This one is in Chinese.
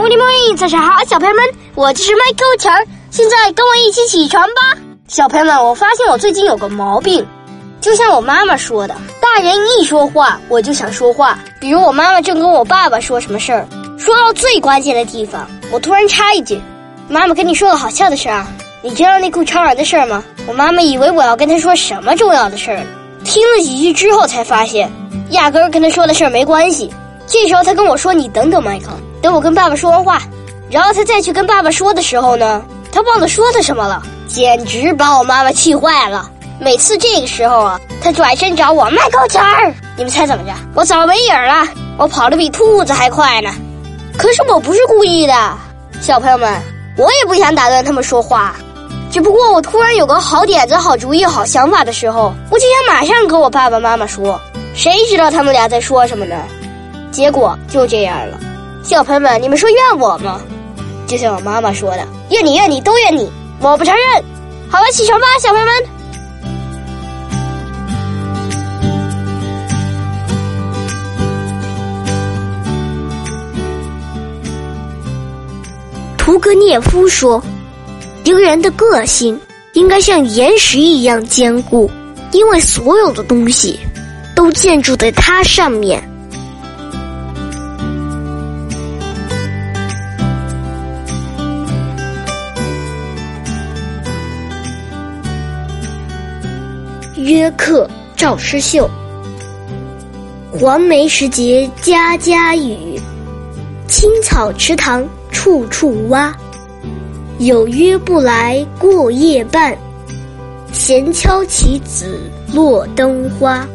morning morning，早上好，小朋友们，我就是麦克强，现在跟我一起起床吧。小朋友们，我发现我最近有个毛病，就像我妈妈说的，大人一说话我就想说话。比如我妈妈正跟我爸爸说什么事儿，说到最关键的地方，我突然插一句：“妈妈跟你说个好笑的事儿啊，你知道那顾超人的事儿吗？”我妈妈以为我要跟她说什么重要的事儿，听了几句之后才发现，压根儿跟她说的事儿没关系。这时候她跟我说：“你等等，麦克。”等我跟爸爸说完话，然后他再去跟爸爸说的时候呢，他忘了说他什么了，简直把我妈妈气坏了。每次这个时候啊，他转身找我卖高钱儿。你们猜怎么着？我早没影儿了，我跑得比兔子还快呢。可是我不是故意的，小朋友们，我也不想打断他们说话，只不过我突然有个好点子、好主意、好想法的时候，我就想马上跟我爸爸妈妈说。谁知道他们俩在说什么呢？结果就这样了。小朋友们，你们说怨我吗？就像我妈妈说的，怨你怨你都怨你，我不承认。好了，起床吧，小朋友们。屠格涅夫说：“一个人的个性应该像岩石一样坚固，因为所有的东西都建筑在它上面。”约客赵师秀。黄梅时节家家雨，青草池塘处处蛙。有约不来过夜半，闲敲棋子落灯花。